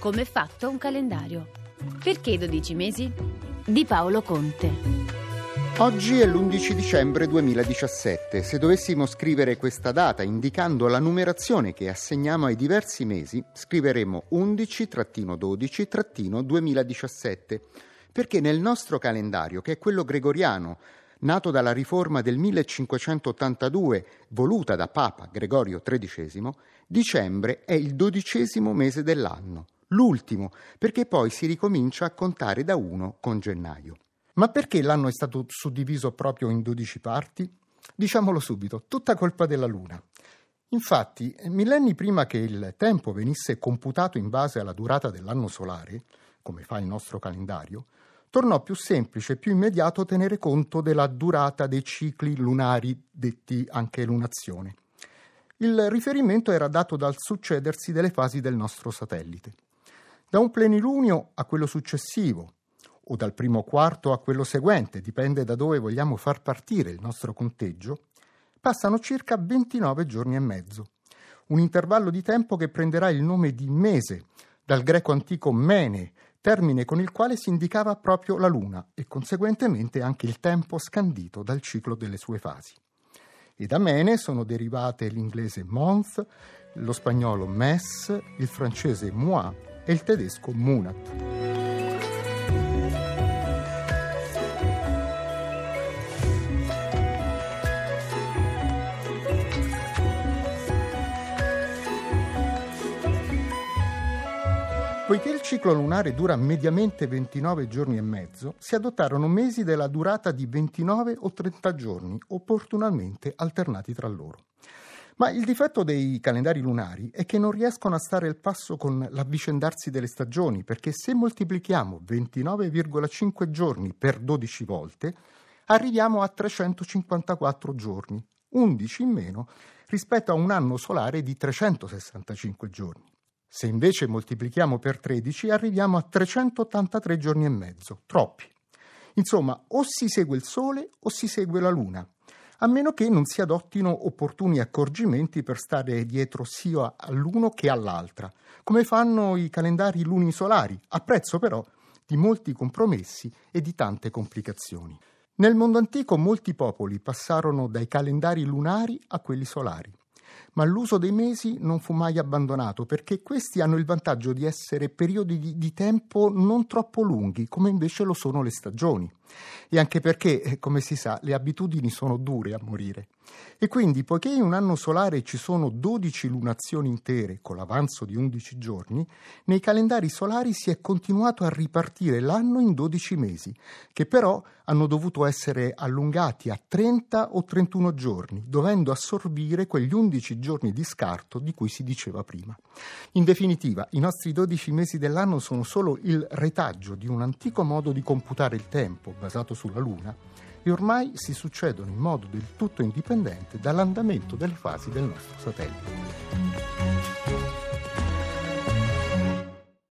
Come è fatto un calendario? Perché 12 mesi? Di Paolo Conte. Oggi è l'11 dicembre 2017. Se dovessimo scrivere questa data indicando la numerazione che assegniamo ai diversi mesi, scriveremo 11-12-2017, perché nel nostro calendario, che è quello gregoriano, nato dalla riforma del 1582 voluta da Papa Gregorio XIII, dicembre è il dodicesimo mese dell'anno, l'ultimo, perché poi si ricomincia a contare da uno con gennaio. Ma perché l'anno è stato suddiviso proprio in dodici parti? Diciamolo subito, tutta colpa della Luna. Infatti, millenni prima che il tempo venisse computato in base alla durata dell'anno solare, come fa il nostro calendario, tornò più semplice e più immediato tenere conto della durata dei cicli lunari, detti anche lunazione. Il riferimento era dato dal succedersi delle fasi del nostro satellite. Da un plenilunio a quello successivo, o dal primo quarto a quello seguente, dipende da dove vogliamo far partire il nostro conteggio, passano circa 29 giorni e mezzo, un intervallo di tempo che prenderà il nome di mese, dal greco antico mene, termine con il quale si indicava proprio la Luna e conseguentemente anche il tempo scandito dal ciclo delle sue fasi. E da mene sono derivate l'inglese month, lo spagnolo mes, il francese mois e il tedesco Monat. Poiché il ciclo lunare dura mediamente 29 giorni e mezzo, si adottarono mesi della durata di 29 o 30 giorni, opportunamente alternati tra loro. Ma il difetto dei calendari lunari è che non riescono a stare al passo con l'avvicendarsi delle stagioni, perché se moltiplichiamo 29,5 giorni per 12 volte, arriviamo a 354 giorni, 11 in meno rispetto a un anno solare di 365 giorni. Se invece moltiplichiamo per 13 arriviamo a 383 giorni e mezzo, troppi. Insomma, o si segue il Sole o si segue la Luna, a meno che non si adottino opportuni accorgimenti per stare dietro sia all'uno che all'altra, come fanno i calendari lunisolari, a prezzo però di molti compromessi e di tante complicazioni. Nel mondo antico molti popoli passarono dai calendari lunari a quelli solari ma l'uso dei mesi non fu mai abbandonato perché questi hanno il vantaggio di essere periodi di, tempo non troppo lunghi, come invece lo sono le stagioni. E anche perché, eh, come si sa, le abitudini sono dure a morire. E quindi, poiché in un anno solare ci sono 12 lunazioni intere con l'avanzo di 11 giorni, nei calendari solari si è continuato a ripartire l'anno in 12 mesi, che però hanno dovuto essere allungati a 30 o 31 giorni, dovendo assorbire quegli 11 giorni di scarto di cui si diceva prima. In definitiva, i nostri 12 mesi dell'anno sono solo il retaggio di un antico modo di computare il tempo, basato sulla Luna, e ormai si succedono in modo del tutto indipendente dall'andamento delle fasi del nostro satellite.